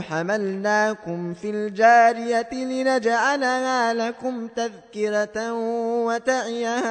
حملناكم في الجارية لنجعلها لكم تذكرة وتعيها.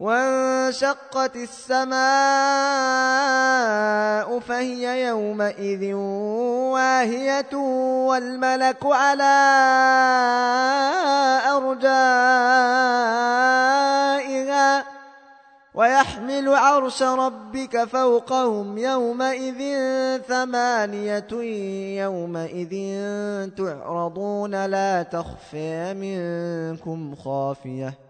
وانشقت السماء فهي يومئذ واهية والملك على أرجائها ويحمل عرش ربك فوقهم يومئذ ثمانية يومئذ تعرضون لا تخفى منكم خافية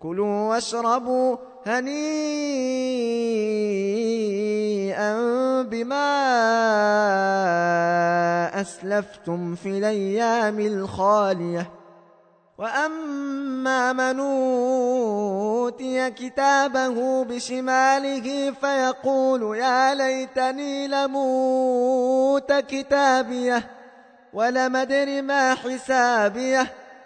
كلوا واشربوا هنيئا بما أسلفتم في الأيام الخالية. وأما من أوتي كتابه بشماله فيقول يا ليتني لموت كتابيه ولم أدر ما حسابيه.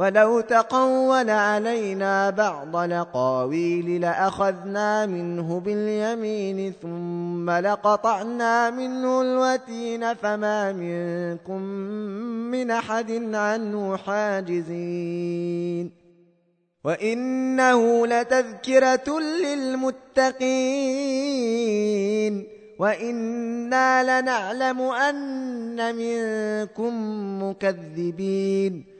ولو تقول علينا بعض لقاويل لأخذنا منه باليمين ثم لقطعنا منه الوتين فما منكم من أحد عنه حاجزين. وإنه لتذكرة للمتقين. وإنا لنعلم أن منكم مكذبين.